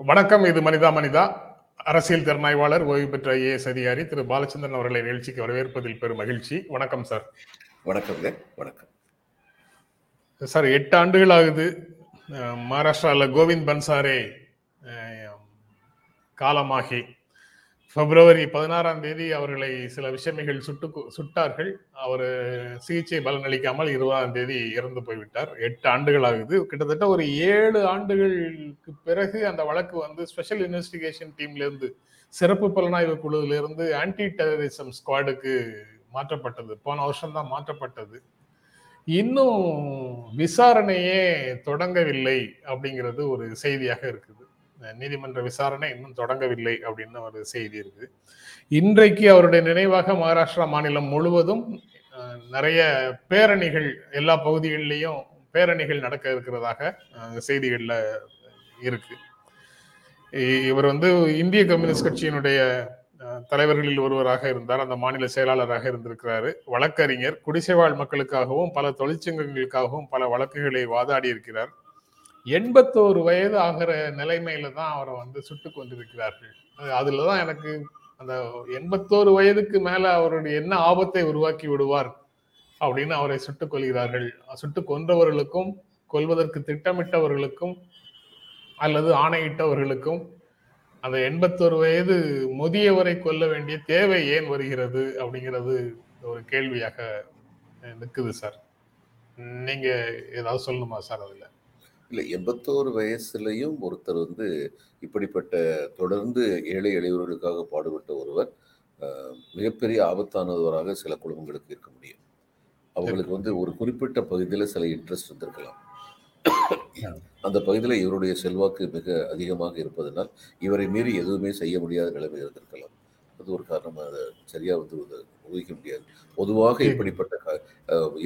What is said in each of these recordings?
வணக்கம் இது மனிதா மனிதா. அரசியல் திறனாய்வாளர் ஓய்வு பெற்ற ஐஏஎஸ் அதிகாரி திரு. பாலச்சந்திரன் அவர்களை நிகழ்ச்சிக்கு வரவேற்பதில் பெரும் மகிழ்ச்சி. வணக்கம் சார். வணக்கம்ங்க வணக்கம். சார் எட்டு ஆண்டுகள் ஆகுது. அஹ், மகாராஷ்டிரால கோவிந்த் பன்சாரே காலமாகி. பிப்ரவரி பதினாறாம் தேதி அவர்களை சில விஷமிகள் சுட்டு சுட்டார்கள். அவர் சிகிச்சை பலனளிக்காமல் இருபதாம் தேதி இறந்து போய்விட்டார். எட்டு ஆண்டுகள் ஆகுது. கிட்டத்தட்ட ஒரு ஏழு ஆண்டுகளுக்கு பிறகு அந்த வழக்கு வந்து ஸ்பெஷல் இன்வெஸ்டிகேஷன் டீம்லேருந்து சிறப்பு புலனாய்வு குழுவிலிருந்து ஆன்டி டெரரிசம் ஸ்குவாடுக்கு மாற்றப்பட்டது. போன வருஷம் தான் மாற்றப்பட்டது. இன்னும் விசாரணையே தொடங்கவில்லை அப்படிங்கிறது ஒரு செய்தியாக இருக்குது. நீதிமன்ற விசாரணை இன்னும் தொடங்கவில்லை அப்படின்னு ஒரு செய்தி இருக்கு இன்றைக்கு அவருடைய நினைவாக மகாராஷ்டிரா மாநிலம் முழுவதும் நிறைய பேரணிகள் எல்லா பகுதிகளிலையும் பேரணிகள் நடக்க இருக்கிறதாக செய்திகளில் இருக்கு. இவர் வந்து இந்திய கம்யூனிஸ்ட் கட்சியினுடைய தலைவர்களில் ஒருவராக இருந்தார். அந்த மாநில செயலாளராக இருந்திருக்கிறாரு. வழக்கறிஞர் குடிசைவாழ் மக்களுக்காகவும் பல தொழிற்சங்கங்களுக்காகவும் பல வழக்குகளை வாதாடி இருக்கிறார் எண்பத்தோரு வயது ஆகிற நிலைமையில தான் அவரை வந்து சுட்டு கொண்டிருக்கிறார்கள் அதுல தான் எனக்கு அந்த எண்பத்தோரு வயதுக்கு மேல அவருடைய என்ன ஆபத்தை உருவாக்கி விடுவார் அப்படின்னு அவரை சுட்டுக் கொள்கிறார்கள் சுட்டு கொன்றவர்களுக்கும் கொல்வதற்கு திட்டமிட்டவர்களுக்கும் அல்லது ஆணையிட்டவர்களுக்கும் அந்த எண்பத்தோரு வயது முதியவரை கொல்ல வேண்டிய தேவை ஏன் வருகிறது அப்படிங்கிறது ஒரு கேள்வியாக நிற்குது சார். நீங்க ஏதாவது சொல்லணுமா சார் அதுல? இல்லை எண்பத்தோரு வயசுலையும் ஒருத்தர் வந்து இப்படிப்பட்ட தொடர்ந்து ஏழை எளியவர்களுக்காக பாடுபட்ட ஒருவர் மிகப்பெரிய ஆபத்தானவராக சில குடும்பங்களுக்கு இருக்க முடியும். அவங்களுக்கு வந்து ஒரு குறிப்பிட்ட பகுதியில் சில இன்ட்ரெஸ்ட் இருந்திருக்கலாம் அந்த பகுதியில் இவருடைய செல்வாக்கு மிக அதிகமாக இருப்பதனால் இவரை மீறி எதுவுமே செய்ய முடியாத நிலைமை இருந்திருக்கலாம். அது ஒரு காரணமாக அதை சரியாக வந்து ஊகிக்க முடியாது. பொதுவாக இப்படிப்பட்ட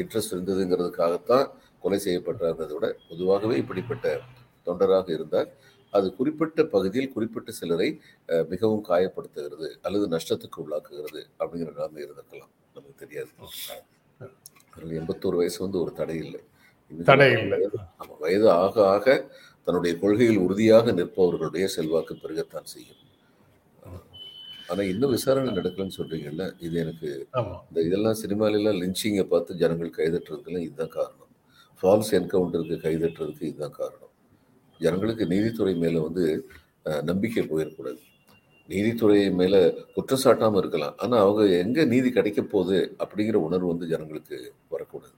இன்ட்ரெஸ்ட் இருந்ததுங்கிறதுக்காகத்தான் கொலை செய்யப்பட்டார்ன்றதை விட பொதுவாகவே இப்படிப்பட்ட தொண்டராக இருந்தால் அது குறிப்பிட்ட பகுதியில் குறிப்பிட்ட சிலரை மிகவும் காயப்படுத்துகிறது அல்லது நஷ்டத்துக்கு உள்ளாக்குகிறது அப்படிங்கிற நிலைமை இருந்திருக்கலாம். நமக்கு தெரியாது. எண்பத்தோரு வயசு வந்து ஒரு தடை இல்லை. தடை இல்லை. வயது- ஆக ஆக தன்னுடைய கொள்கையில் உறுதியாக நிற்பவர்களுடைய செல்வாக்கு பெருகத்தான் செய்யும். ஆனா இன்னும் விசாரணை நடக்கலன்னு சொல்றீங்கல்ல இது எனக்கு இந்த இதெல்லாம் சினிமாலெல்லாம் லிஞ்சிங்கை பார்த்து ஜனங்கள் கைதட்டுறதுக்கெல்லாம் இதுதான் காரணம். ஃபால்ஸ் என்கவுண்டருக்கு கைதட்டுறதுக்கு இதுதான் காரணம். ஜனங்களுக்கு நீதித்துறை மேலே வந்து நம்பிக்கை போயிடக்கூடாது. நீதித்துறை மேலே குற்றச்சாட்டாமல் இருக்கலாம். ஆனால் அவங்க எங்கே நீதி கிடைக்க போகுது அப்படிங்கிற உணர்வு வந்து ஜனங்களுக்கு வரக்கூடாது.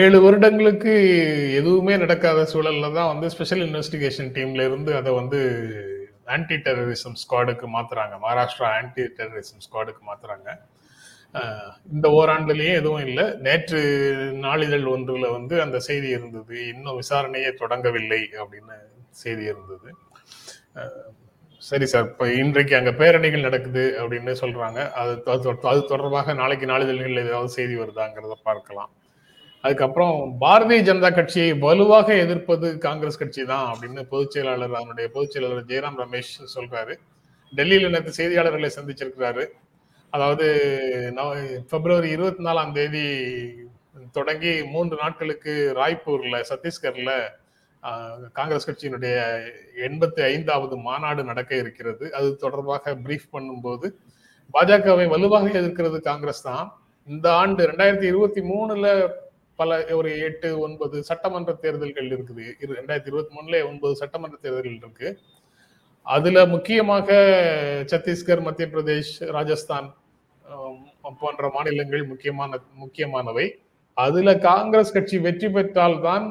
ஏழு வருடங்களுக்கு எதுவுமே நடக்காத சூழல்ல தான் வந்து ஸ்பெஷல் இன்வெஸ்டிகேஷன் டீம்ல இருந்து அதை வந்து ஆன்டி டெரரிசம் ஸ்குவாடுக்கு மாத்துறாங்க. மகாராஷ்டிரா ஆன்டி டெரரிசம் ஸ்குவாடுக்கு மாத்துறாங்க. இந்த ஓராண்டுலேயே எதுவும் இல்லை. நேற்று நாளிதழ் ஒன்றில் வந்து அந்த செய்தி இருந்தது. இன்னும் விசாரணையே தொடங்கவில்லை அப்படின்னு செய்தி இருந்தது. சரி சார் இப்போ இன்றைக்கு அங்கே பேரணிகள் நடக்குது அப்படின்னு சொல்கிறாங்க அது அது அது தொடர்பாக நாளைக்கு நாளிதழ்களில் ஏதாவது செய்தி வருதாங்கிறத பார்க்கலாம். அதுக்கப்புறம் பாரதிய ஜனதா கட்சியை வலுவாக எதிர்ப்பது காங்கிரஸ் கட்சி தான் அப்படின்னு பொதுச் செயலாளர் அவனுடைய பொதுச் செயலாளர் ஜெயராம் ரமேஷ் சொல்றாரு. டெல்லியில் நேற்று செய்தியாளர்களை சந்திச்சிருக்கிறாரு. அதாவது நவ- பிப்ரவரி இருபத்தி நாலாம் தேதி தொடங்கி மூன்று நாட்களுக்கு ராய்ப்பூர்ல சத்தீஸ்கர்ல காங்கிரஸ் கட்சியினுடைய எண்பத்தி ஐந்தாவது மாநாடு நடக்க இருக்கிறது. அது தொடர்பாக பிரீஃப் பண்ணும்போது பாஜகவை வலுவாக எதிர்க்கிறது காங்கிரஸ் தான். இந்த ஆண்டு ரெண்டாயிரத்தி இருபத்தி மூணுல பல ஒரு எட்டு ஒன்பது சட்டமன்ற தேர்தல்கள் இருக்குது. இரு- ரெண்டாயிரத்தி இருபத்தி மூணுல ஒன்பது சட்டமன்ற தேர்தல்கள் இருக்கு. அதுல முக்கியமாக சத்தீஸ்கர் மத்திய பிரதேஷ் ராஜஸ்தான் போன்ற மாநிலங்கள் முக்கியமான முக்கியமானவை. அதுல காங்கிரஸ் கட்சி வெற்றி பெற்றால்தான்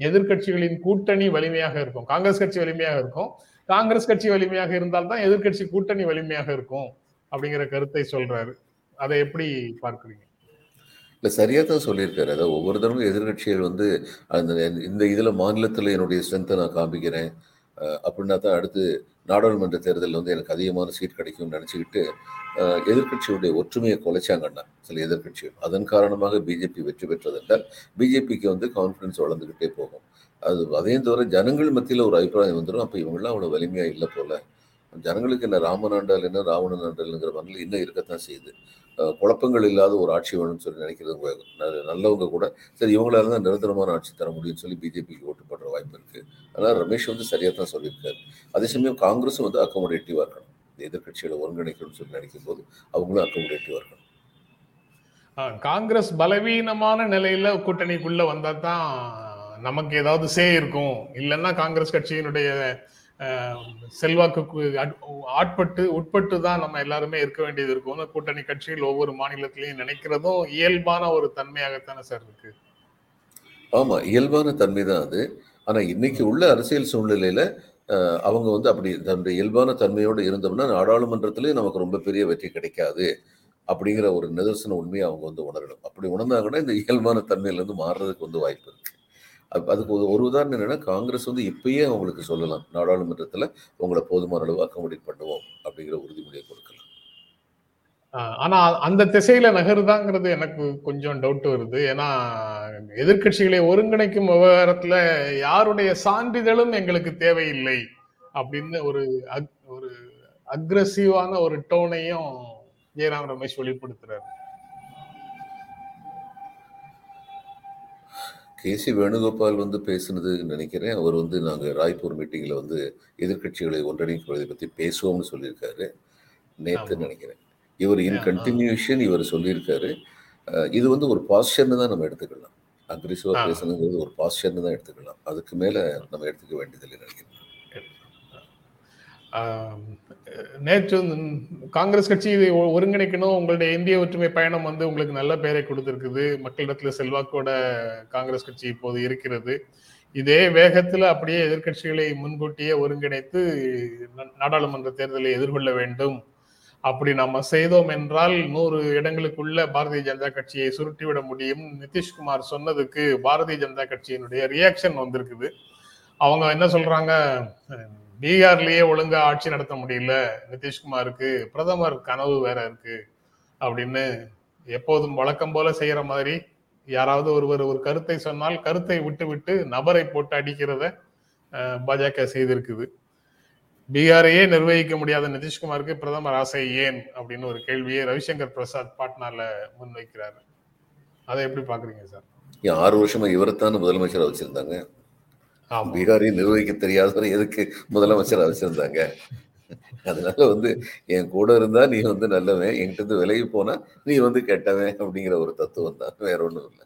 எதிர்க்கட்சிகளின் கூட்டணி வலிமையாக இருக்கும். காங்கிரஸ் கட்சி வலிமையாக இருக்கும். காங்கிரஸ் கட்சி வலிமையாக இருந்தால்தான் எதிர்க்கட்சி கூட்டணி வலிமையாக இருக்கும் அப்படிங்கிற கருத்தை சொல்றாரு. அதை எப்படி பார்க்குறீங்க? இல்லை சரியாக தான் சொல்லியிருக்காரு. அதாவது ஒவ்வொரு தடவையும் எதிர்கட்சிகள் வந்து அந்த இந்த இதில் மாநிலத்தில் என்னுடைய ஸ்ட்ரென்த்தை நான் காமிக்கிறேன். அப்படின்னா தான் அடுத்து நாடாளுமன்ற தேர்தலில் வந்து எனக்கு அதிகமான சீட் கிடைக்கும்னு நினச்சிக்கிட்டு எதிர்கட்சியுடைய ஒற்றுமையை குலைச்சாங்கன்னா சில எதிர்கட்சிகள் அதன் காரணமாக பிஜேபி வெற்றி பெற்றதென்றால் பிஜேபிக்கு வந்து கான்ஃபிடன்ஸ் வளர்ந்துக்கிட்டே போகும். அது அதையும் தவிர ஜனங்கள் மத்தியில் ஒரு அபிப்பிராயம் வந்துடும் அப்போ இவங்கெல்லாம் அவ்வளோ வலிமையாக இல்லை போல். ஜனங்களுக்கு என்ன ராமநாண்டால் என்ன ராவணன் ஆண்டால்ங்கிற மனநிலை இன்னும் இருக்கத்தான் செய்யுது. குழப்பங்கள் இல்லாத ஒரு ஆட்சி வேணும்னு சொல்லி நினைக்கிறது நல்லவங்க கூட. சரி இவங்களால தான் நிரந்தரமான ஆட்சி தர முடியும்னு சொல்லி பிஜேபிக்கு ஓட்டு போடுற வாய்ப்பு இருக்கு. அதனால ரமேஷ் வந்து சரியா தான் சொல்லியிருக்காரு. அதே சமயம் காங்கிரஸும் வந்து அக்கோமடேட்டிவா இருக்கணும். இந்த எதிர்கட்சிகளை ஒருங்கிணைக்கணும்னு சொல்லி நினைக்கும் போது அவங்களும் அக்கோமடேட்டிவா இருக்கணும். காங்கிரஸ் பலவீனமான நிலையில கூட்டணிக்குள்ள வந்தா தான் நமக்கு ஏதாவது சே இருக்கும். இல்லைன்னா காங்கிரஸ் கட்சியினுடைய செல்வாக்கு ஆட்பட்டு உட்பட்டு தான் நம்ம எல்லாருமே இருக்க வேண்டியது இருக்கும். கூட்டணி கட்சிகள் ஒவ்வொரு மாநிலத்திலையும் நினைக்கிறதும் இயல்பான ஒரு தன்மையாகத்தானே சார் இருக்கு. ஆமா இயல்பான தன்மை தான் அது. ஆனா இன்னைக்கு உள்ள அரசியல் சூழ்நிலையில அவங்க வந்து அப்படி தன்னுடைய இயல்பான தன்மையோடு இருந்தோம்னா நாடாளுமன்றத்திலே நமக்கு ரொம்ப பெரிய வெற்றி கிடைக்காது அப்படிங்கிற ஒரு நிதர்சன உண்மையை அவங்க வந்து உணரணும். அப்படி உணர்ந்தாங்கன்னா இந்த இயல்பான தன்மையிலிருந்து மாறுறதுக்கு வந்து வாய்ப்பு இருக்கு. அதுக்கு ஒரு ஒரு உதாரணம் என்னென்னா காங்கிரஸ் வந்து இப்பயே அவங்களுக்கு சொல்லலாம் நாடாளுமன்றத்தில் உங்களை போதுமான அளவு அக்கமடேட் பண்ணுவோம் அப்படிங்கிற உறுதிமொழியை கொடுக்கலாம். ஆனால் ஆனா அந்த திசையில நகருதாங்கிறது எனக்கு கொஞ்சம் டவுட் வருது. ஏன்னா எதிர்க்கட்சிகளை ஒருங்கிணைக்கும் விவகாரத்துல யாருடைய சான்றிதழும் எங்களுக்கு தேவையில்லை அப்படின்னு ஒரு அக்- ஒரு அக்ரஸிவான ஒரு டோனையும் ஜெயராம் ரமேஷ் வெளிப்படுத்துறாரு. கே சி வேணுகோபால் வந்து பேசுனது நினைக்கிறேன். அவர் வந்து நாங்கள் ராய்ப்பூர் மீட்டிங்கில் வந்து எதிர்க்கட்சிகளை ஒன்றிணைப்பதை பற்றி பேசுவோம்னு சொல்லியிருக்காரு. நேற்று. நினைக்கிறேன். இவர் இன். கண்டினியூஷன் இவர் சொல்லியிருக்காரு. இது வந்து ஒரு பாஸ்டர்னு தான் நம்ம எடுத்துக்கலாம். அக்ரிசிவாக ஆ. பேசுனதுங்கிறது ஒரு பாஸ்டர்னு தான் எடுத்துக்கலாம். அதுக்கு மேலே நம்ம எடுத்துக்க வேண்டியதில்லை நினைக்கிறேன். நேற்று காங்கிரஸ் கட்சி இதை ஒ- ஒருங்கிணைக்கணும் உங்களுடைய இந்திய ஒற்றுமை பயணம் வந்து உங்களுக்கு நல்ல பெயரை கொடுத்திருக்குது. மக்களிடத்துல செல்வாக்கோட காங்கிரஸ் கட்சி இப்போது இருக்கிறது. இதே வேகத்துல அப்படியே எதிர்க்கட்சிகளை முன்கூட்டியே ஒருங்கிணைத்து நாடாளுமன்ற தேர்தலை எதிர்கொள்ள வேண்டும். அப்படி நாம செய்தோம் என்றால் நூறு இடங்களுக்குள்ள பாரதிய ஜனதா கட்சியை சுருட்டிவிட முடியும். நிதிஷ்குமார் சொன்னதுக்கு பாரதிய ஜனதா கட்சியினுடைய ரியாக்ஷன் வந்திருக்குது. அவங்க என்ன சொல்றாங்க? பீகார்லயே ஒழுங்கா ஆட்சி நடத்த முடியல. நிதிஷ்குமாருக்கு பிரதமர் கனவு வேற இருக்கு. அப்படின்னு எப்போதும் வழக்கம் போல செய்யற மாதிரி யாராவது ஒருவர் ஒரு கருத்தை சொன்னால் கருத்தை விட்டு விட்டு நபரை போட்டு அடிக்கிறத பாஜக செய்திருக்குது. பீகாரையே நிர்வகிக்க முடியாத நிதிஷ்குமாருக்கு பிரதமர் ஆசை ஏன்? அப்படின்னு ஒரு கேள்வியை ரவிசங்கர் பிரசாத் பாட்னால முன்வைக்கிறாரு. அதை எப்படி பாக்குறீங்க சார்? ஆறு வருஷமா இவரைத்தானே முதலமைச்சராக வச்சிருந்தாங்க? பீகாரை நிர்வகிக்க தெரியாதவர் எதுக்கு முதலமைச்சராக வச்சிருந்தாங்க அதனால வந்து என் கூட இருந்தா நீ வந்து நல்லவன் என்கிட்ட இருந்து விலகி போனா நீ வந்து கெட்டவன் அப்படிங்கிற ஒரு தத்துவம் தான். வேற ஒண்ணும் இல்லை.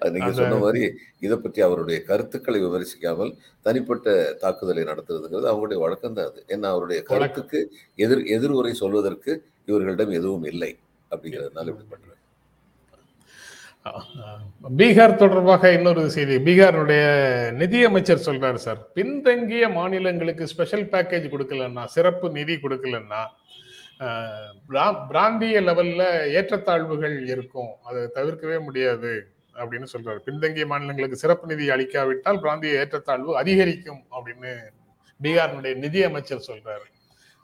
அது நீங்க சொன்ன மாதிரி இதை பற்றி அவருடைய கருத்துக்களை விமர்சிக்காமல் தனிப்பட்ட தாக்குதலை நடத்துறதுங்கிறது அவங்களுடைய வழக்கம் தான் அது. ஏன்னா அவருடைய கருத்துக்கு எதிர் எதிர்வுரை சொல்வதற்கு இவர்களிடம் எதுவும் இல்லை அப்படிங்கிறதுனால இப்படி பண்றாங்க பீகார் தொடர்பாக இன்னொரு செய்தி. பீகாருடைய நிதியமைச்சர் சொல்றாரு சார். பின்தங்கிய மாநிலங்களுக்கு ஸ்பெஷல் பேக்கேஜ் கொடுக்கலன்னா சிறப்பு நிதி கொடுக்கலன்னா பிரா- பிராந்திய லெவல்ல ஏற்றத்தாழ்வுகள் இருக்கும். அதை தவிர்க்கவே முடியாது அப்படின்னு சொல்றாரு. பின்தங்கிய மாநிலங்களுக்கு சிறப்பு நிதி அளிக்காவிட்டால் பிராந்திய ஏற்றத்தாழ்வு அதிகரிக்கும் அப்படின்னு பீகாரினுடைய நிதியமைச்சர் சொல்றாரு.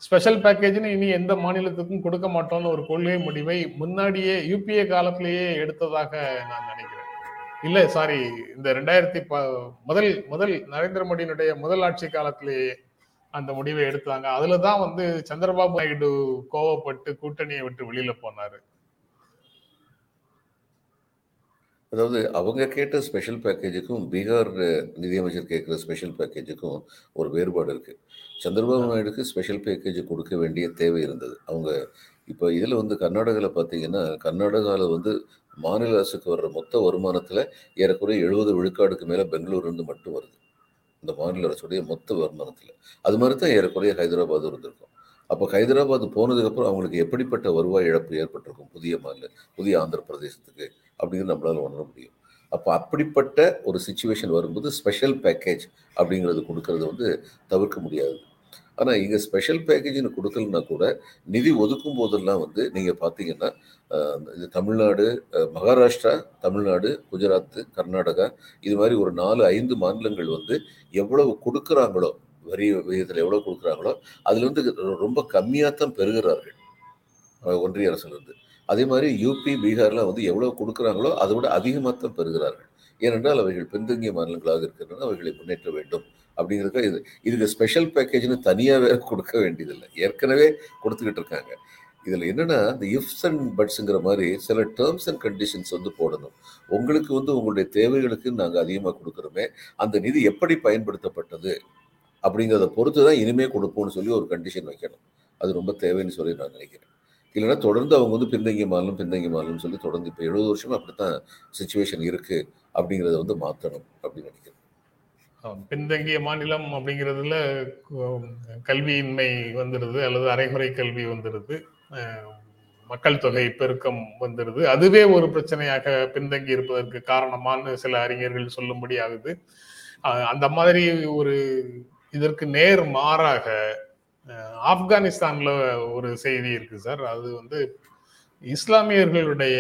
ஸ்பெஷல் பேக்கேஜ்னு இனி எந்த மாநிலத்துக்கும் கொடுக்க மாட்டோம்னு ஒரு கொள்கை முடிவை முன்னாடியே யூபிஏ காலத்திலேயே எடுத்ததாக நான் நினைக்கிறேன். இல்ல சாரி இந்த ரெண்டாயிரத்தி ப முதல் முதல் நரேந்திர மோடியினுடைய முதல் ஆட்சி காலத்திலேயே அந்த முடிவை எடுத்தாங்க. அதுலதான் வந்து சந்திரபாபு நாயுடு கோவப்பட்டு கூட்டணியை விட்டு வெளியில போனாரு. அதாவது அவங்க கேட்ட ஸ்பெஷல் பேக்கேஜுக்கும் பீகார் நிதியமைச்சர் கேட்குற ஸ்பெஷல் பேக்கேஜுக்கும் ஒரு வேறுபாடு இருக்குது சந்திரபாபு நாயுடுக்கு ஸ்பெஷல் பேக்கேஜ் கொடுக்க வேண்டிய தேவை இருந்தது. அவங்க இப்போ இதில் வந்து கர்நாடகாவில் பார்த்தீங்கன்னா கர்நாடகாவில் வந்து மாநில அரசுக்கு வர்ற மொத்த வருமானத்தில் ஏறக்குறைய எழுபது விழுக்காடுக்கு மேலே பெங்களூர்லேருந்து மட்டும் வருது. இந்த மாநில அரசுடைய மொத்த வருமானத்தில். அது மாதிரி தான் ஏறக்குறைய ஹைதராபாத் இருந்திருக்கும். அப்போ ஹைதராபாத் போனதுக்கப்புறம் அவங்களுக்கு எப்படிப்பட்ட வருவாய் இழப்பு ஏற்பட்டிருக்கும்? புதிய மாநில புதிய ஆந்திர பிரதேசத்துக்கு அப்படிங்கிறது நம்மளால் உணர முடியும். அப்போ அப்படிப்பட்ட ஒரு சுச்சுவேஷன் வரும்போது ஸ்பெஷல் பேக்கேஜ் அப்படிங்கிறது கொடுக்கறது வந்து தவிர்க்க முடியாது. ஆனால் இங்கே ஸ்பெஷல் பேக்கேஜ்னு கொடுக்கலனா கூட நிதி ஒதுக்கும் போதெல்லாம் வந்து நீங்கள் பார்த்தீங்கன்னா இது தமிழ்நாடு மகாராஷ்டிரா தமிழ்நாடு குஜராத் கர்நாடகா இது மாதிரி ஒரு நாலு ஐந்து மாநிலங்கள் வந்து எவ்வளவு கொடுக்குறாங்களோ வரி விகிதத்தில் எவ்வளோ கொடுக்குறாங்களோ அதுலேருந்து ரொம்ப கம்மியாக தான் பெறுகிறார்கள் ஒன்றிய அரசுலேருந்து அதே மாதிரி யூபி பீகார்லாம் வந்து எவ்வளோ கொடுக்குறாங்களோ அதை விட அதிகமாக தான் பெறுகிறார்கள். ஏனென்றால் அவைகள் பின்தங்கிய மாநிலங்களாக இருக்கின்றன அவைகளை முன்னேற்ற வேண்டும். அப்படிங்கிறதுக்கு இது. இதுக்கு ஸ்பெஷல் பேக்கேஜ்னு தனியாகவே கொடுக்க வேண்டியதில்லை. ஏற்கனவே கொடுத்துக்கிட்டு இருக்காங்க. இதில் என்னன்னா இந்த இஃப்ஸ் அண்ட் பட்ஸுங்கிற மாதிரி சில டேர்ம்ஸ் அண்ட் கண்டிஷன்ஸ் வந்து போடணும். உங்களுக்கு வந்து உங்களுடைய தேவைகளுக்கு நாங்கள் அதிகமாக கொடுக்குறோமே அந்த நிதி எப்படி பயன்படுத்தப்பட்டது அப்படிங்கிறத பொறுத்து தான் இனிமே கொடுப்போம்னு சொல்லி ஒரு கண்டிஷன் வைக்கணும். அது ரொம்ப தேவைன்னு சொல்லி நான் நினைக்கிறேன். இல்லைன்னா தொடர்ந்து அவங்க வந்து பின்தங்கி மாறணும் பின்தங்கி மாறணும்னு சொல்லி தொடர்ந்து இப்போ எழுபது வருஷமா அப்படித்தான் சுச்சுவேஷன் இருக்குது அப்படிங்கிறத வந்து மாற்றணும் அப்படின்னு நினைக்கிறேன். பின்தங்கிய மாநிலம் அப்படிங்கிறதுல கல்வியின்மை வந்துடுது அல்லது அரைகுறை கல்வி வந்துடுது மக்கள் தொகை பெருக்கம் வந்துடுது அதுவே ஒரு பிரச்சனையாக பின்தங்கி இருப்பதற்கு காரணமான்னு சில அறிஞர்கள் சொல்லும்படி ஆகுது. அந்த மாதிரி ஒரு இதற்கு நேர் மாறாக ஆப்கானிஸ்தான்ல ஒரு செய்தி இருக்கு சார். அது வந்து இஸ்லாமியர்களுடைய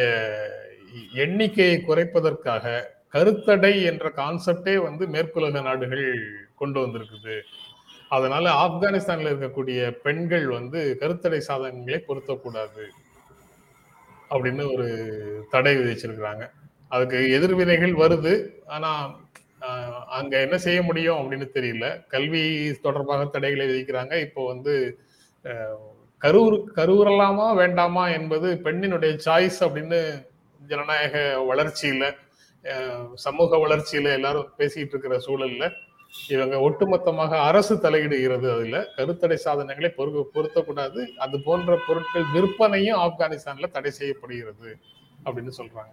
எண்ணிக்கையை குறைப்பதற்காக கருத்தடை என்ற கான்செப்டே வந்து மேற்குலக நாடுகள் கொண்டு வந்திருக்குது. அதனால ஆப்கானிஸ்தான்ல இருக்கக்கூடிய பெண்கள் வந்து கருத்தடை சாதனங்களை பொருத்தக்கூடாது அப்படின்னு ஒரு தடை விதிச்சிருக்கிறாங்க. அதுக்கு எதிர்வினைகள் வருது. ஆனா அங்க என்ன செய்ய முடியும் அப்படின்னு தெரியல. கல்வி தொடர்பாக தடைகளை விதிக்கிறாங்க. இப்போ வந்து கரூர் கருவுறு கருவுறலாமா வேண்டாமா என்பது பெண்ணினுடைய சாய்ஸ் அப்படின்னு ஜனநாயக வளர்ச்சியில சமூக வளர்ச்சியில எல்லாரும் பேசிட்டு இருக்கிற சூழல்ல இவங்க ஒட்டுமொத்தமாக அரசு தலையிடுகிறது அதுல. கருத்தடை சாதனங்களை பொரு பொருத்தக்கூடாது. அது போன்ற பொருட்கள் விற்பனையும் ஆப்கானிஸ்தான்ல தடை செய்யப்படுகிறது அப்படின்னு சொல்றாங்க.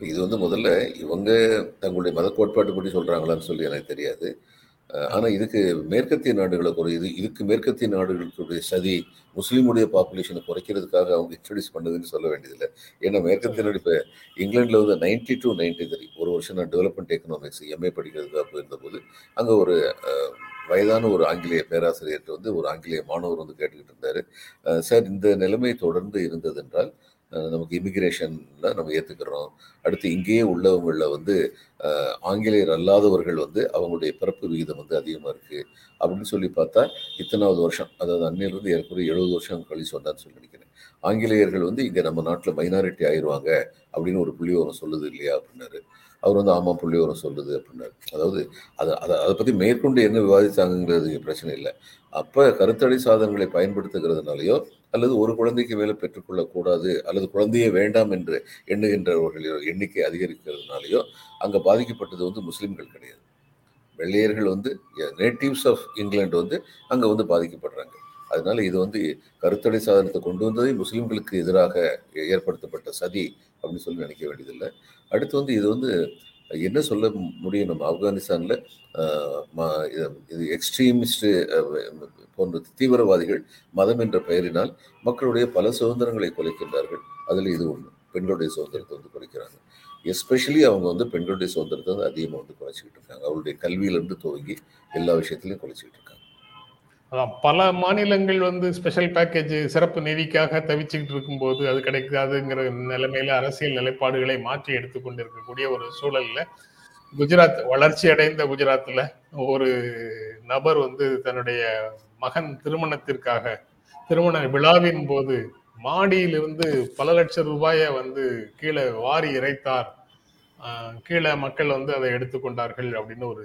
இது வந்து முதல்ல இவங்க தங்களுடைய மத கோட்பாட்டுப்படி சொல்றாங்களான்னு சொல்லி எனக்கு தெரியாது. அஹ் ஆனா இதுக்கு மேற்கத்திய நாடுகளை குறை இது இதுக்கு மேற்கத்திய நாடுகளுடைய சதி முஸ்லீமுடைய பாப்புலேஷனை குறைக்கிறதுக்காக அவங்க இன்ட்ரடியூஸ் பண்ணதுன்னு சொல்ல வேண்டியதில்லை. ஏன்னா மேற்கத்திய நாடு இப்போ இங்கிலாந்துல வந்து நைன்டி டூ நைன்டி த்ரீ ஒரு வருஷம் நான் டெவலப்மெண்ட் எக்கனாமிக்ஸ் எம்ஏ படிக்கிறதுக்காக போயிருந்தபோது அங்கே ஒரு வயதான ஒரு ஆங்கிலேய பேராசிரியர்கிட்ட வந்து ஒரு ஆங்கிலேய மாணவர் வந்து கேட்டுக்கிட்டு இருந்தாரு. சார் இந்த நிலைமை தொடர்ந்து இருந்ததென்றால் அஹ், நமக்கு இமிக்ரேஷனில் நம்ம ஏற்றுக்கிறோம் அடுத்து இங்கேயே உள்ளவங்களில் வந்து ஆங்கிலேயர் அல்லாதவர்கள் வந்து அவங்களுடைய பிறப்பு விகிதம் வந்து அதிகமாக இருக்குது அப்படின்னு சொல்லி பார்த்தா இத்தனாவது வருஷம் அதாவது அன்னையிலிருந்து ஏற்கனவே எழுபது வருஷம் கழிச்சு வந்தான்னு சொல்லி நினைக்கிறேன். ஆங்கிலேயர்கள் வந்து இங்கே நம்ம நாட்டில் மைனாரிட்டி ஆயிடுவாங்க அப்படின்னு ஒரு புள்ளிவரம் சொல்லுது இல்லையா அப்படின்னாரு. அவர் வந்து ஆமாம் புள்ளிவரம் சொல்லுது அப்படின்னாரு. அதாவது அதை அதை அதை பற்றி மேற்கொண்டு என்ன விவாதித்தாங்கிறது பிரச்சனை இல்லை. அப்போ கருத்தடை சாதனங்களை பயன்படுத்துகிறதுனாலையோ அல்லது ஒரு குழந்தைக்கு மேலே பெற்றுக்கொள்ளக்கூடாது அல்லது குழந்தையே வேண்டாம் என்று எண்ணுகின்றவர்களோ எண்ணிக்கை அதிகரிக்கிறதுனாலையோ அங்கே பாதிக்கப்பட்டது வந்து முஸ்லீம்கள் கிடையாது. வெள்ளையர்கள் வந்து நேட்டிவ்ஸ் ஆஃப் இங்கிலாந்து வந்து அங்கே வந்து பாதிக்கப்படுறாங்க. அதனால இது வந்து கருத்தடை சாதனத்தை கொண்டு வந்ததே முஸ்லீம்களுக்கு எதிராக ஏற்படுத்தப்பட்ட சதி அப்படின்னு சொல்லி நினைக்க வேண்டியதில்லை. அடுத்து வந்து இது வந்து என்ன சொல்ல முடியும் நம்ம ஆப்கானிஸ்தானில் இது எக்ஸ்ட்ரீமிஸ்ட் போன்ற தீவிரவாதிகள் மதம் என்ற பெயரினால் மக்களுடைய பல சுதந்திரங்களை குலைக்கின்றார்கள். அதில் இது ஒன்று பெண்களுடைய சுதந்திரத்தை வந்து குறைக்கிறாங்க எஸ்பெஷலி அவங்க வந்து பெண்களுடைய சுதந்திரத்தை வந்து அதிகமாக வந்து குறைச்சிக்கிட்டு இருக்காங்க. அவருடைய கல்வியிலேருந்து துவங்கி எல்லா விஷயத்திலையும் குறைச்சிக்கிட்டு இருக்காங்க. பல மாநிலங்கள் வந்து ஸ்பெஷல் பேக்கேஜ் சிறப்பு நிதிக்காக தவிச்சுக்கிட்டு இருக்கும்போது அது கிடைக்காதுங்கிற நிலைமையில அரசியல் நிலைப்பாடுகளை மாற்றி எடுத்துக்கொண்டு இருக்கக்கூடிய ஒரு சூழல்ல குஜராத் வளர்ச்சி அடைந்த குஜராத்தில் ஒரு நபர் வந்து தன்னுடைய மகன் திருமணத்திற்காக திருமண விழாவின் போது மாடியிலிருந்து பல லட்சம் ரூபாயை வந்து கீழே வாரி இறைத்தார். கீழே மக்கள் வந்து அதை எடுத்துக்கொண்டார்கள் அப்படின்னு ஒரு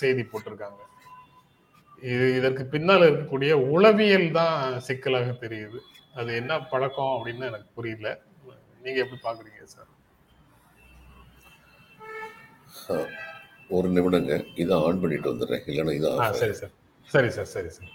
செய்தி போட்டிருக்காங்க. இது இதற்கு பின்னால் இருக்கக்கூடிய உளவியல் தான் சிக்கலாக தெரியுது. அது என்ன பழக்கம் அப்படின்னு எனக்கு புரியல. நீங்க எப்படி பாக்குறீங்க சார்? ஒரு நிமிடங்க. இதை ஆன் பண்ணிட்டு வந்துடுறேன். இல்லைன்னா இதை ஆ சரி சார். சரி சார் சரி சார்.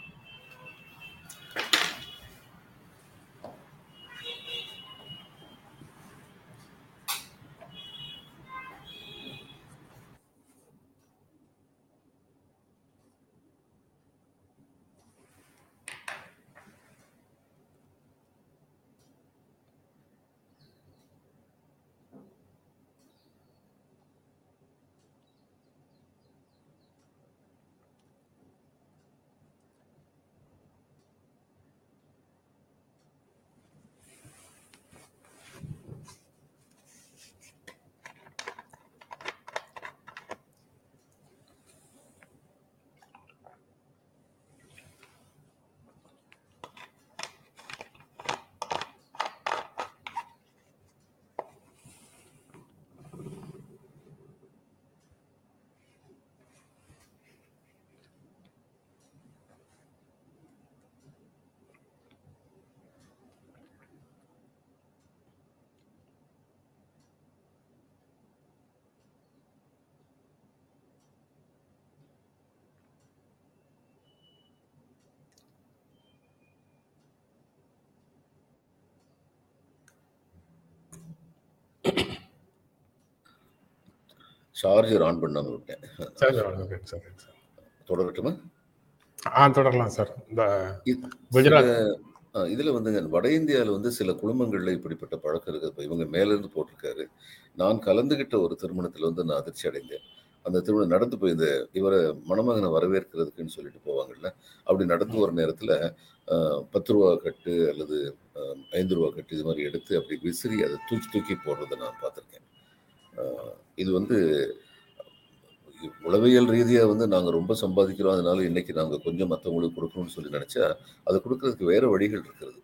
சார்ஜர் ஆன் பண்ணாம விட்டேன். சரி சார் ஓகே சார் சார் தொடரட்டுமா? ஆ தொடரலாம் சார் இந்த குஜராத். இதுல வந்துங்க வட இந்தியாவில் வந்து சில குடும்பங்கள்ல இப்படிப்பட்ட பழக்கம் இருக்குது இப்ப இவங்க மேல இருந்து போட்டிருக்காரு. நான் கலந்துகிட்ட ஒரு திருமணத்துல வந்து நான் அதிர்ச்சி அடைந்தேன். அந்த திருமணம் நடந்து போய் இந்த இவரை மணமகனை வரவேற்கிறதுக்குன்னு சொல்லிட்டு போவாங்கல்ல அப்படி நடந்து வர நேரத்துல பத்து ரூபா கட்டு அல்லது ஐந்து ரூபா கட்டு இது மாதிரி எடுத்து அப்படி விசிறி அதை தூக்கி தூக்கி போடுறதை நான் பார்த்துருக்கேன். இது வந்து உளவியல் ரீதியாக வந்து நாங்கள் ரொம்ப சம்பாதிக்கிறோம். அதனால இன்னைக்கு நாங்கள் கொஞ்சம் மற்றவங்களுக்கு கொடுக்கணும்னு சொல்லி நினச்சா அதை கொடுக்கறதுக்கு வேறு வழிகள் இருக்கிறது.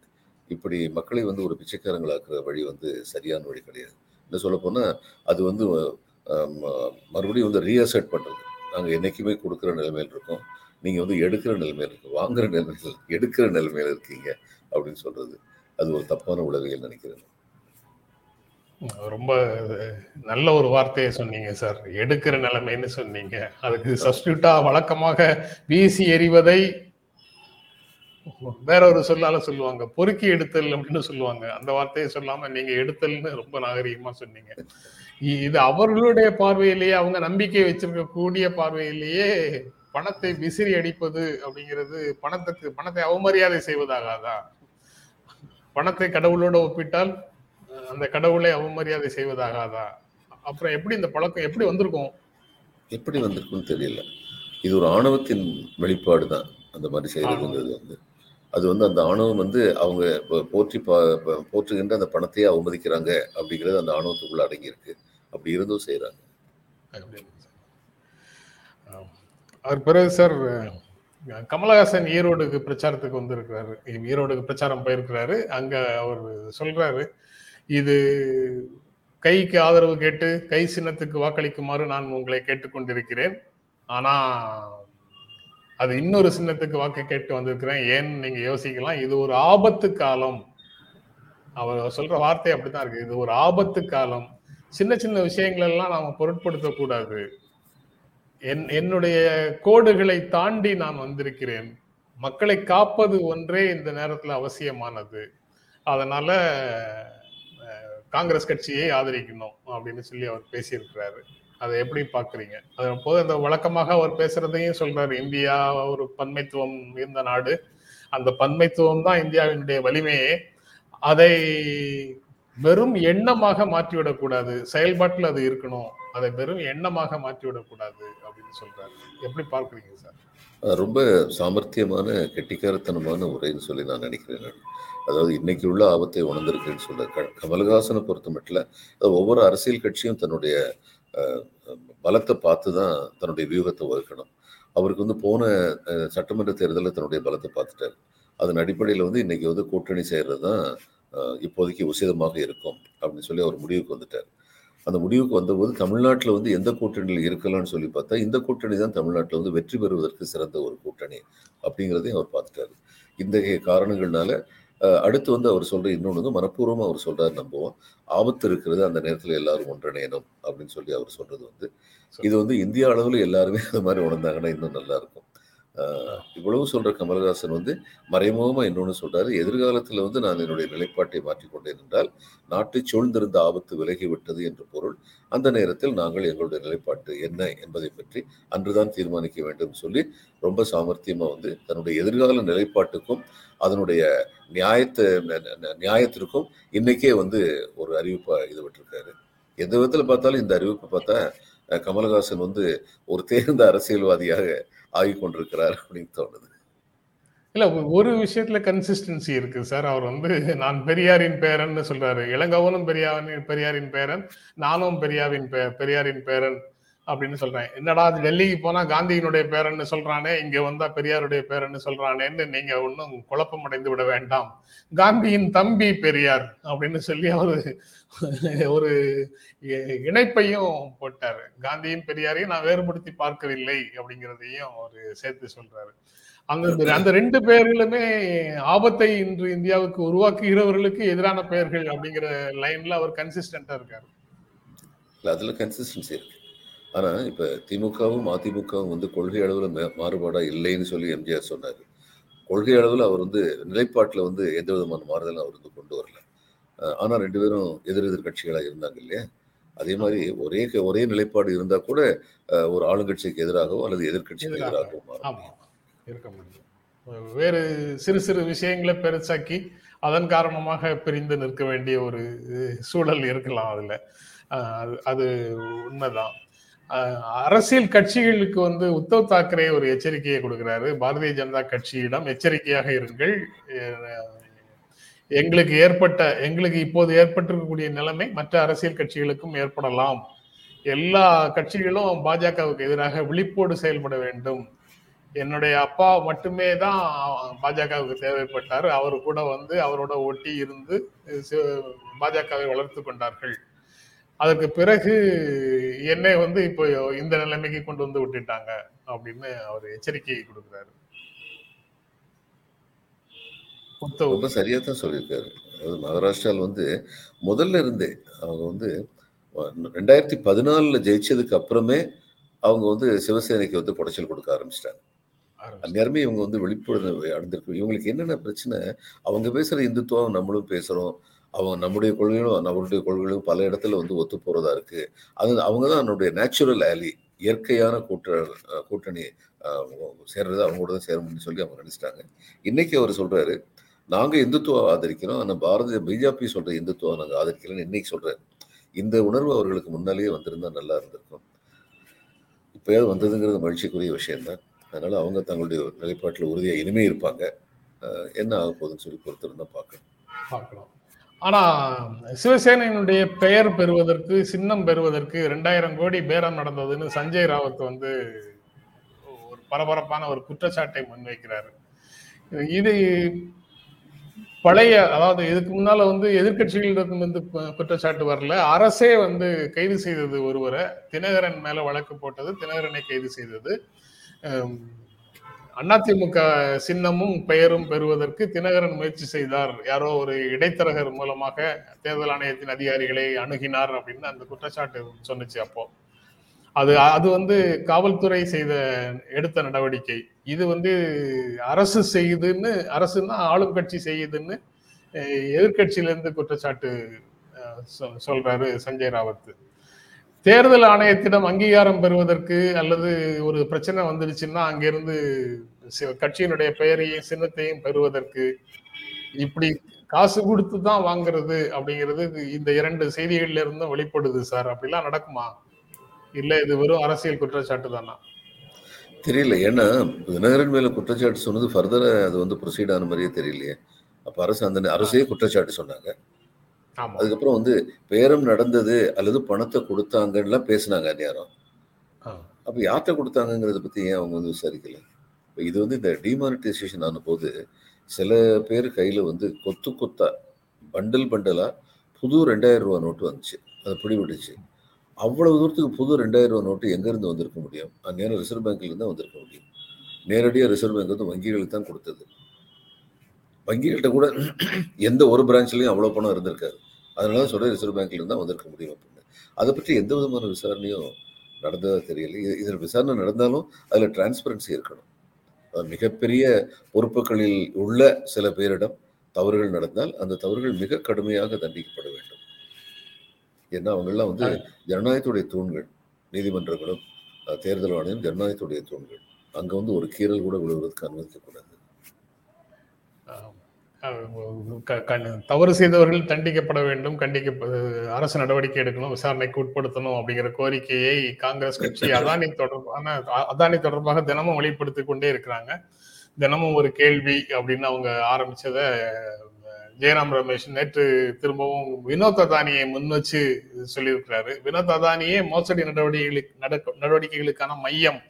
இப்படி மக்களை வந்து ஒரு பிச்சைக்காரங்களாக்குற வழி வந்து சரியான வழி கிடையாது. என்ன சொல்ல போனால் அது வந்து மறுபடியும் வந்து ரீஅசர்ட் பண்ணுறது நாங்கள் என்றைக்குமே கொடுக்குற நிலைமையில் இருக்கோம். நீங்கள் வந்து எடுக்கிற நிலைமையில் இருக்கு வாங்குற நிலைமையில் எடுக்கிற நிலைமையில் இருக்கீங்க அப்படின்னு சொல்கிறது அது ஒரு தப்பான உளவியல் நினைக்கிறேன். ரொம்ப நல்ல ஒரு வார்த்தையை சொன்னீங்க சார். எடுக்கிற நிலைமைன்னு சொன்னீங்க. அதுக்கு சப்ஸ்டியூட்டா வழக்கமாக வீசி எறிவதை வேற ஒரு சொல்லால சொல்லுவாங்க. பொறுக்கி எடுத்தல் அப்படின்னு சொல்லுவாங்க. அந்த வார்த்தையை சொல்லாம நீங்க எடுத்தல்னு ரொம்ப நாகரிகமா சொன்னீங்க. இது அவர்களுடைய பார்வையிலேயே அவங்க நம்பிக்கை வச்சிருக்கக்கூடிய பார்வையிலேயே பணத்தை விசிறி அடிப்பது அப்படிங்கிறது பணத்துக்கு பணத்தை அவமரியாதை செய்வதாகாதா பணத்தை கடவுளோட ஒப்பிட்டால் அந்த கடவுளை அவமரியாதை செய்வதாகாதா? அப்புறம் எப்படி இந்த பழக்கம் எப்படி வந்திருக்கும்? எப்படி வந்திருக்குன்னு தெரியல. இது ஒரு ஆணவத்தின் வெளிப்பாடு தான் அந்த மாதிரி செய்யறதுங்கிறது வந்து. அது வந்து அந்த ஆணவம் வந்து அவங்க போற்றி பா போற்றுகின்ற அந்த பணத்தையே அவமதிக்கிறாங்க அப்படிங்கிறது அந்த ஆணவத்துக்குள்ள அடங்கியிருக்கு. அப்படி இருந்தும் செய்யறாங்க. அவர் பிறகு சார் கமலஹாசன் ஈரோடுக்கு பிரச்சாரத்துக்கு வந்திருக்கிறாரு. ஈரோடுக்கு பிரச்சாரம் போயிருக்கிறாரு. அங்க அவர் சொல்றாரு இது கைக்கு ஆதரவு கேட்டு கை சின்னத்துக்கு வாக்களிக்குமாறு நான் உங்களை கேட்டுக்கொண்டிருக்கிறேன். ஆனா அது இன்னொரு சின்னத்துக்கு வாக்கு கேட்டு வந்திருக்கிறேன். ஏன்னு நீங்க யோசிக்கலாம் இது ஒரு ஆபத்து காலம். அவர் சொல்ற வார்த்தை அப்படித்தான் இருக்கு. இது ஒரு ஆபத்து காலம். சின்ன சின்ன விஷயங்கள் எல்லாம் நாம பொருட்படுத்த கூடாது என் என்னுடைய கோடுகளை தாண்டி நான் வந்திருக்கிறேன். மக்களை காப்பது ஒன்றே இந்த நேரத்துல அவசியமானது. அதனால காங்கிரஸ் கட்சியை ஆதரிக்கணும் அப்படின்னு சொல்லி அவர் பேசியிருக்கிறாரு. அதை எப்படி பாக்குறீங்க அது போது அந்த வழக்கமாக அவர் பேசுறதையும் சொல்றாரு. இந்தியா ஒரு பன்மைத்துவம் இருந்த நாடு. அந்த பன்மைத்துவம் தான் இந்தியாவினுடைய வலிமையே. அதை வெறும் எண்ணமாக மாற்றிவிடக்கூடாது. செயல்பாட்டில் அது இருக்கணும். அதை வெறும் எண்ணமாக மாற்றிவிடக்கூடாது அப்படின்னு சொல்றாரு. எப்படி பார்க்குறீங்க சார்? அது ரொம்ப சாமர்த்தியமான கெட்டிக்காரத்தனமான உரைன்னு சொல்லி நான் நினைக்கிறேன். அதாவது இன்னைக்கு உள்ள ஆபத்தை உணர்ந்திருக்குன்னு சொல்ல க- பொறுத்த மட்டும் ஒவ்வொரு அரசியல் கட்சியும் தன்னுடைய பலத்தை பார்த்து தான் தன்னுடைய வியூகத்தை வகுக்கணும். அவருக்கு வந்து போன சட்டமன்ற தேர்தலில் தன்னுடைய பலத்தை பார்த்துட்டார். அதன் அடிப்படையில் வந்து இன்னைக்கு வந்து கூட்டணி செய்கிறது தான் இப்போதைக்கு உசிதமாக இருக்கும் அப்படின்னு சொல்லி அவர் முடிவுக்கு வந்துட்டார். அந்த முடிவுக்கு வந்தபோது தமிழ்நாட்டில் வந்து எந்த கூட்டணியில் இருக்கலாம்னு சொல்லி பார்த்தா இந்த கூட்டணி தான் தமிழ்நாட்டில் வந்து வெற்றி பெறுவதற்கு சிறந்த ஒரு கூட்டணி அப்படிங்கிறதையும் அவர் பார்த்துட்டாரு. இந்த காரணங்கள்னால அடுத்து வந்து அவர் சொல்ற இன்னொன்று வந்து மனப்பூர்வமாக அவர் சொல்றாரு நம்புவோம். ஆபத்து இருக்கிறது அந்த நேரத்தில் எல்லாரும் ஒன்றிணையணும் அப்படின்னு சொல்லி அவர் சொல்றது வந்து இது வந்து இந்திய அளவில் எல்லாருமே அந்த மாதிரி உணர்ந்தாங்கன்னா இன்னும் நல்லா இருக்கும். இவ்வளவு சொல்ற கமலஹாசன் வந்து மறைமுகமா இன்னொன்று சொல்றாரு. எதிர்காலத்தில் வந்து நான் என்னுடைய நிலைப்பாட்டை மாற்றிக்கொண்டேன் என்றால் நாட்டை சூழ்ந்திருந்த ஆபத்து விலகிவிட்டது என்று பொருள் அந்த நேரத்தில் நாங்கள் எங்களுடைய நிலைப்பாட்டு என்ன என்பதை பற்றி அன்றுதான் தீர்மானிக்க வேண்டும் சொல்லி ரொம்ப சாமர்த்தியமா வந்து தன்னுடைய எதிர்கால நிலைப்பாட்டுக்கும் அதனுடைய நியாயத்தை நியாயத்திற்கும் இன்னைக்கே வந்து ஒரு அறிவிப்பா இது விட்டிருக்காரு. எந்த விதத்துல பார்த்தாலும் இந்த அறிவிப்பை பார்த்தா கமலஹாசன் வந்து ஒரு தேர்ந்த அரசியல்வாதியாக ஆகி கொண்டிருக்கிறார் அப்படின்னு தோணுது. இல்லை ஒரு விஷயத்துல கன்சிஸ்டன்சி இருக்கு சார் அவர் வந்து நான் பெரியாரின் பேரன் சொல்றாரு. இளங்கவனும் பெரியாரின் பெரியாரின் பேரன் நானும் பெரியாவின் பெரியாரின் பேரன். அப்படின்னு சொல்றேன். என்னடா அது டெல்லிக்கு போனா காந்தியினுடைய பேரன்னு சொல்றானே இங்க வந்தா பெரியாருடைய பேரன்னு சொல்றானேன்னு நீங்க ஒன்றும் குழப்பம் அடைந்து விட வேண்டாம். காந்தியின் தம்பி பெரியார் அப்படின்னு சொல்லி அவரு ஒரு இணைப்பையும் போட்டாரு. காந்தியும் பெரியாரையும் நான் வேறுபடுத்தி பார்க்கவில்லை அப்படிங்கிறதையும் அவரு சேர்த்து சொல்றாரு. அந்த அந்த ரெண்டு பெயர்களுமே ஆபத்தை இன்று இந்தியாவுக்கு உருவாக்குகிறவர்களுக்கு எதிரான பெயர்கள் அப்படிங்கிற லைன்ல அவர் கன்சிஸ்டன்டா இருக்காரு. அதுல கன்சிஸ்டன்சி இருக்கு. ஆனா இப்ப திமுகவும் அதிமுகவும் வந்து கொள்கை அளவுல மே- மாறுபாடா இல்லைன்னு சொல்லி எம்ஜிஆர் சொன்னாரு. கொள்கை அளவுல அவர் வந்து நிலைப்பாட்டுல வந்து எந்த விதமான மாறுதலும் அவர் வந்து கொண்டு வரல. அஹ் ஆனா ரெண்டு பேரும் எதிர் எதிர் கட்சிகளா இருந்தாங்க இல்லையா? அதே மாதிரி ஒரே ஒரே நிலைப்பாடு இருந்தா கூட ஒரு ஆளுங்கட்சிக்கு எதிராகவோ அல்லது எதிர்க்கட்சிக்கு எதிராக. எதிராகவோ இருக்க முடியும். வேறு சிறு சிறு விஷயங்களை பெருசாக்கி அதன் காரணமாக பிரிந்து நிற்க வேண்டிய ஒரு சூழல் இருக்கலாம் அதுல. அது- உண்மைதான். அரசியல் கட்சிகளுக்கு வந்து உத்தவ் தாக்கரே ஒரு எச்சரிக்கையை கொடுக்கிறாரு. பாரதிய ஜனதா கட்சியிடம் எச்சரிக்கையாக இருங்கள். எங்களுக்கு ஏற்பட்ட எங்களுக்கு இப்போது ஏற்பட்டிருக்கக்கூடிய நிலைமை மற்ற அரசியல் கட்சிகளுக்கும் ஏற்படலாம். எல்லா கட்சிகளும் பாஜகவுக்கு எதிராக விழிப்போடு செயல்பட வேண்டும். என்னுடைய அப்பா மட்டுமே தான் பாஜகவுக்கு தேவைப்பட்டார். அவர் கூட வந்து அவரோட ஒட்டி இருந்து பாஜகவை வளர்த்து கொண்டார்கள். அதற்கு பிறகு என்னை வந்து இப்போ இந்த நிலைமைக்கு கொண்டு வந்து விட்டுட்டாங்க அப்படின்னு அவர் எச்சரிக்கை கொடுக்கிறாரு. ரொம்ப சரியா தான் சொல்லியிருக்காரு. அதாவது மகாராஷ்டிராவில் வந்து முதல்ல இருந்தே அவங்க வந்து ரெண்டாயிரத்தி பதினாலில் ஜெயிச்சதுக்கு அப்புறமே அவங்க வந்து சிவசேனைக்கு வந்து குடைச்சல் கொடுக்க ஆரம்பிச்சிட்டாங்க. அந்நேரமே இவங்க வந்து விழிப்புணர்வு அடைந்திருக்கு இவங்களுக்கு என்னென்ன பிரச்சனை? அவங்க பேசுற இந்துத்துவம் நம்மளும் பேசுறோம். அவங்க நம்முடைய கொள்கைகளும் நம்மளுடைய கொள்கைகளும் பல இடத்துல வந்து ஒத்து போறதா இருக்கு. அது அவங்க தான் என்னுடைய நேச்சுரல் ஆலி இயற்கையான கூட்ட கூட்டணி சேர்றது அவங்க கூட தான் சேரணும்னு சொல்லி அவங்க நினைச்சிட்டாங்க. இன்னைக்கு அவர் சொல்றாரு நாங்கள் இந்துத்துவம் ஆதரிக்கிறோம். ஆனால் பாரதிய பிஜேபி சொல்ற இந்துத்துவம் நாங்கள் ஆதரிக்கிறோம்னு இன்னைக்கு சொல்றாரு. இந்த உணர்வு அவர்களுக்கு முன்னாலேயே வந்திருந்தா நல்லா இருந்திருக்கும். இப்பயாவது வந்ததுங்கிறது மகிழ்ச்சிக்குரிய விஷயம்தான். அதனால அவங்க தங்களுடைய நிலைப்பாட்டில் உறுதியாக இனிமே இருப்பாங்க. என்ன ஆக போகுதுன்னு சொல்லி பொறுத்திருந்தா பார்க்கணும் பார்க்கலாம். ஆனா சிவசேனையினுடைய பெயர் பெறுவதற்கு சின்னம் பெறுவதற்கு ரெண்டாயிரம் கோடி பேரம் நடந்ததுன்னு சஞ்சய் ராவத் வந்து ஒரு பரபரப்பான ஒரு குற்றச்சாட்டை முன்வைக்கிறாரு. இது பழைய அதாவது இதுக்கு முன்னால வந்து எதிர்கட்சிகளிடம் வந்து குற்றச்சாட்டு வரல. அரசே வந்து கைது செய்தது ஒருவரை தினகரன் மேல வழக்கு போட்டது தினகரனை கைது செய்தது. அதிமுக சின்னமும் பெயரும் பெறுவதற்கு தினகரன் முயற்சி செய்தார். யாரோ ஒரு இடைத்தரகர் மூலமாக தேர்தல் ஆணையத்தின் அதிகாரிகளை அணுகினார் அப்படின்னு அந்த குற்றச்சாட்டு சொன்னுச்சு அப்போ. அது அது வந்து காவல்துறை செய்த எடுத்த நடவடிக்கை. இது வந்து அரசு செய்யுதுன்னு அரசுன்னா ஆளும் கட்சி செய்யுதுன்னு எதிர்கட்சியிலேருந்து குற்றச்சாட்டு சொ- சொல்றாரு சஞ்சய் ராவத். தேர்தல் ஆணையத்திடம் அங்கீகாரம் பெறுவதற்கு அல்லது ஒரு பிரச்சனை வந்துருச்சுன்னா அங்கிருந்து கட்சியினுடைய பெயரையும் சின்னத்தையும் பெறுவதற்கு இப்படி காசு கொடுத்து தான் வாங்குறது அப்படிங்கிறது இந்த இரண்டு செய்திகள்ல இருந்தும் வெளிப்படுது சார். அப்படிலாம் நடக்குமா? இல்ல இது வெறும் அரசியல் குற்றச்சாட்டு தானா? தெரியல. ஏன்னா தினகரன் மேல குற்றச்சாட்டு சொன்னது ஃபர்தரா அது வந்து ப்ரொசீட் ஆன மாதிரியே தெரியலையே. அப்ப அரசு அந்த அரசே குற்றச்சாட்டு சொன்னாங்க. அதுக்கப்புறம் வந்து பேரம் நடந்தது அல்லது பணத்தை கொடுத்தாங்கன்னுலாம் பேசினாங்க அந்நேரம். அப்ப யார்கிட்ட கொடுத்தாங்கங்கிறத பத்தி ஏன் அவங்க வந்து விசாரிக்கல? இப்ப இது வந்து இந்த டிமானிட்டைசேஷன் ஆன போது சில பேர் கையில வந்து கொத்து கொத்தா பண்டல் பண்டலா புது ரெண்டாயிரம் ரூபாய் நோட்டு வந்துச்சு. அது பிடிபட்டுச்சு. அவ்வளவு தூரத்துக்கு புது ரெண்டாயிரம் ரூபாய் நோட்டு எங்க இருந்து வந்திருக்க முடியும்? அந்நேரம் ரிசர்வ் பேங்க்ல இருந்து தான் வந்திருக்க முடியும். நேரடியாக ரிசர்வ் பேங்க் வந்து வங்கிகளுக்கு தான் கொடுத்தது. வங்கிகள்கிட்ட கூட எந்த ஒரு பிரான்ச்லயும் அவ்வளவு பணம் இருந்திருக்காது. அதனால தான் சொல்றேன் ரிசர்வ் பேங்க்ல இருந்து தான் வந்திருக்க முடியும் அப்படின்னு. அதை பற்றி எந்த விதமான விசாரணையும் நடந்ததா தெரியல. இது- இதில் விசாரணை நடந்தாலும் அதில் டிரான்ஸ்பரன்சி இருக்கணும். மிகப்பெரிய பொறுப்புகளில் உள்ள சில பேரிடம் தவறுகள் நடந்தால் அந்த தவறுகள் மிக கடுமையாக தண்டிக்கப்பட வேண்டும். ஏன்னா அவங்கெல்லாம் வந்து ஜனநாயகத்துடைய தூண்கள் நீதிமன்றங்களும் தேர்தல் ஆணையம் ஜனநாயகத்துடைய தூண்கள். அங்க வந்து ஒரு கீறல் கூட விழுவதற்கு அனுமதிக்கக்கூடாது. தவறு செய்தவர்கள் தண்டிக்கப்பட வேண்டும் கண்டிக்க அரசு நடவடிக்கை எடுக்கணும் விசாரணைக்கு உட்படுத்தணும் அப்படிங்கிற கோரிக்கையை காங்கிரஸ் கட்சி அதானி தொடர்பான அதானி தொடர்பாக தினமும் வெளிப்படுத்தி கொண்டே இருக்கிறாங்க தினமும் ஒரு கேள்வி அப்படின்னு அவங்க ஆரம்பிச்சத ஜெயராம் ரமேஷ் நேற்று திரும்பவும் வினோத் அதானியை முன் வச்சு சொல்லியிருக்கிறாரு வினோத் அதானியே மோசடி நடவடிக்கைகளுக்கு நடக்க- நடவடிக்கைகளுக்கான மையம்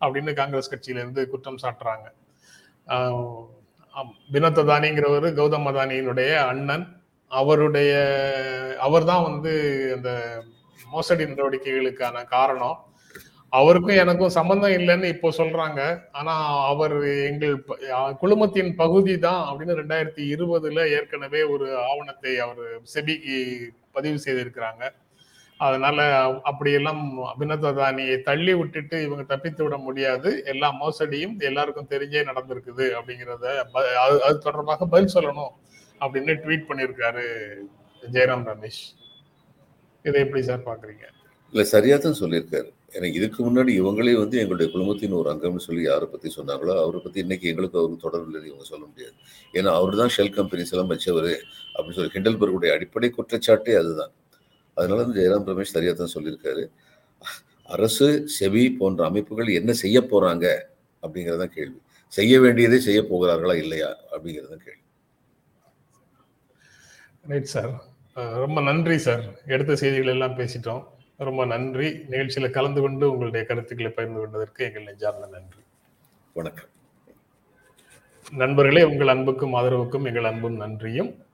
அப்படின்னு காங்கிரஸ் கட்சியில இருந்து குற்றம் சாட்டுறாங்க. வினோத் அதானிங்கிறவர் கௌதம் அதானியினுடைய அண்ணன். அவருடைய அவர்தான் வந்து அந்த மோசடி நடவடிக்கைகளுக்கான காரணம். அவருக்கும் எனக்கும் சம்பந்தம் இல்லைன்னு இப்போ சொல்றாங்க. ஆனா அவர் எங்கள் குழுமத்தின் பகுதி தான் அப்படின்னு ரெண்டாயிரத்தி இருபதுல ஏற்கனவே ஒரு ஆவணத்தை அவர் செபிக்கு பதிவு செய்திருக்கிறாங்க. அதனால அப்படியெல்லாம் வினோத் அதானியை தள்ளி விட்டுட்டு இவங்க தப்பித்து விட முடியாது. எல்லா மோசடியும் எல்லாருக்கும் தெரிஞ்சே நடந்திருக்குது அப்படிங்கிறத அது அது தொடர்பாக பதில் சொல்லணும் அப்படின்னு ட்வீட் பண்ணியிருக்காரு ஜெயராம் ரமேஷ். இதை எப்படி சார் பாக்குறீங்க இல்லை சரியாக தான் சொல்லியிருக்காரு. எனக்கு இதுக்கு முன்னாடி இவங்களே வந்து எங்களுடைய குடும்பத்தின் ஒரு அங்கம்னு சொல்லி யாரை பற்றி சொன்னாங்களோ அவரை பற்றி இன்னைக்கு எங்களுக்கு அவருக்கு தொடர்பு இல்லை இவங்க சொல்ல முடியாது. ஏன்னா அவர் தான் ஷெல் கம்பெனிஸ் எல்லாம் வச்சவர் அப்படின்னு சொல்லி ஹிண்டல்பர்குடைய அடிப்படை குற்றச்சாட்டே அதுதான். அதனால வந்து ஜெயராம் ரமேஷ் சரியாக தான் சொல்லியிருக்காரு. அரசு செவி போன்ற அமைப்புகள் என்ன செய்ய போறாங்க அப்படிங்கிறதான் கேள்வி. செய்ய வேண்டியதை செய்ய போகிறார்களா இல்லையா அப்படிங்கிறதான் கேள்வி. ரைட் சார் ரொம்ப நன்றி சார் எடுத்த செய்திகள் எல்லாம் பேசிட்டோம். ரொம்ப நன்றி. நிகழ்ச்சியில கலந்து கொண்டு உங்களுடைய கருத்துக்களை பகிர்ந்து கொண்டதற்கு எங்கள் நெஞ்சார்ந்த நன்றி. வணக்கம். நண்பர்களே உங்கள் அன்புக்கும் ஆதரவுக்கும் எங்கள் அன்பும் நன்றியும்.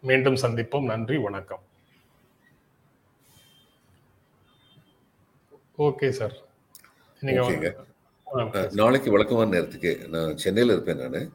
மீண்டும் சந்திப்போம். நன்றி வணக்கம். Okay sir. நாளைக்கு வழக்கமான நேரத்துக்கு நான் சென்னையில் இருப்பேன் நான்.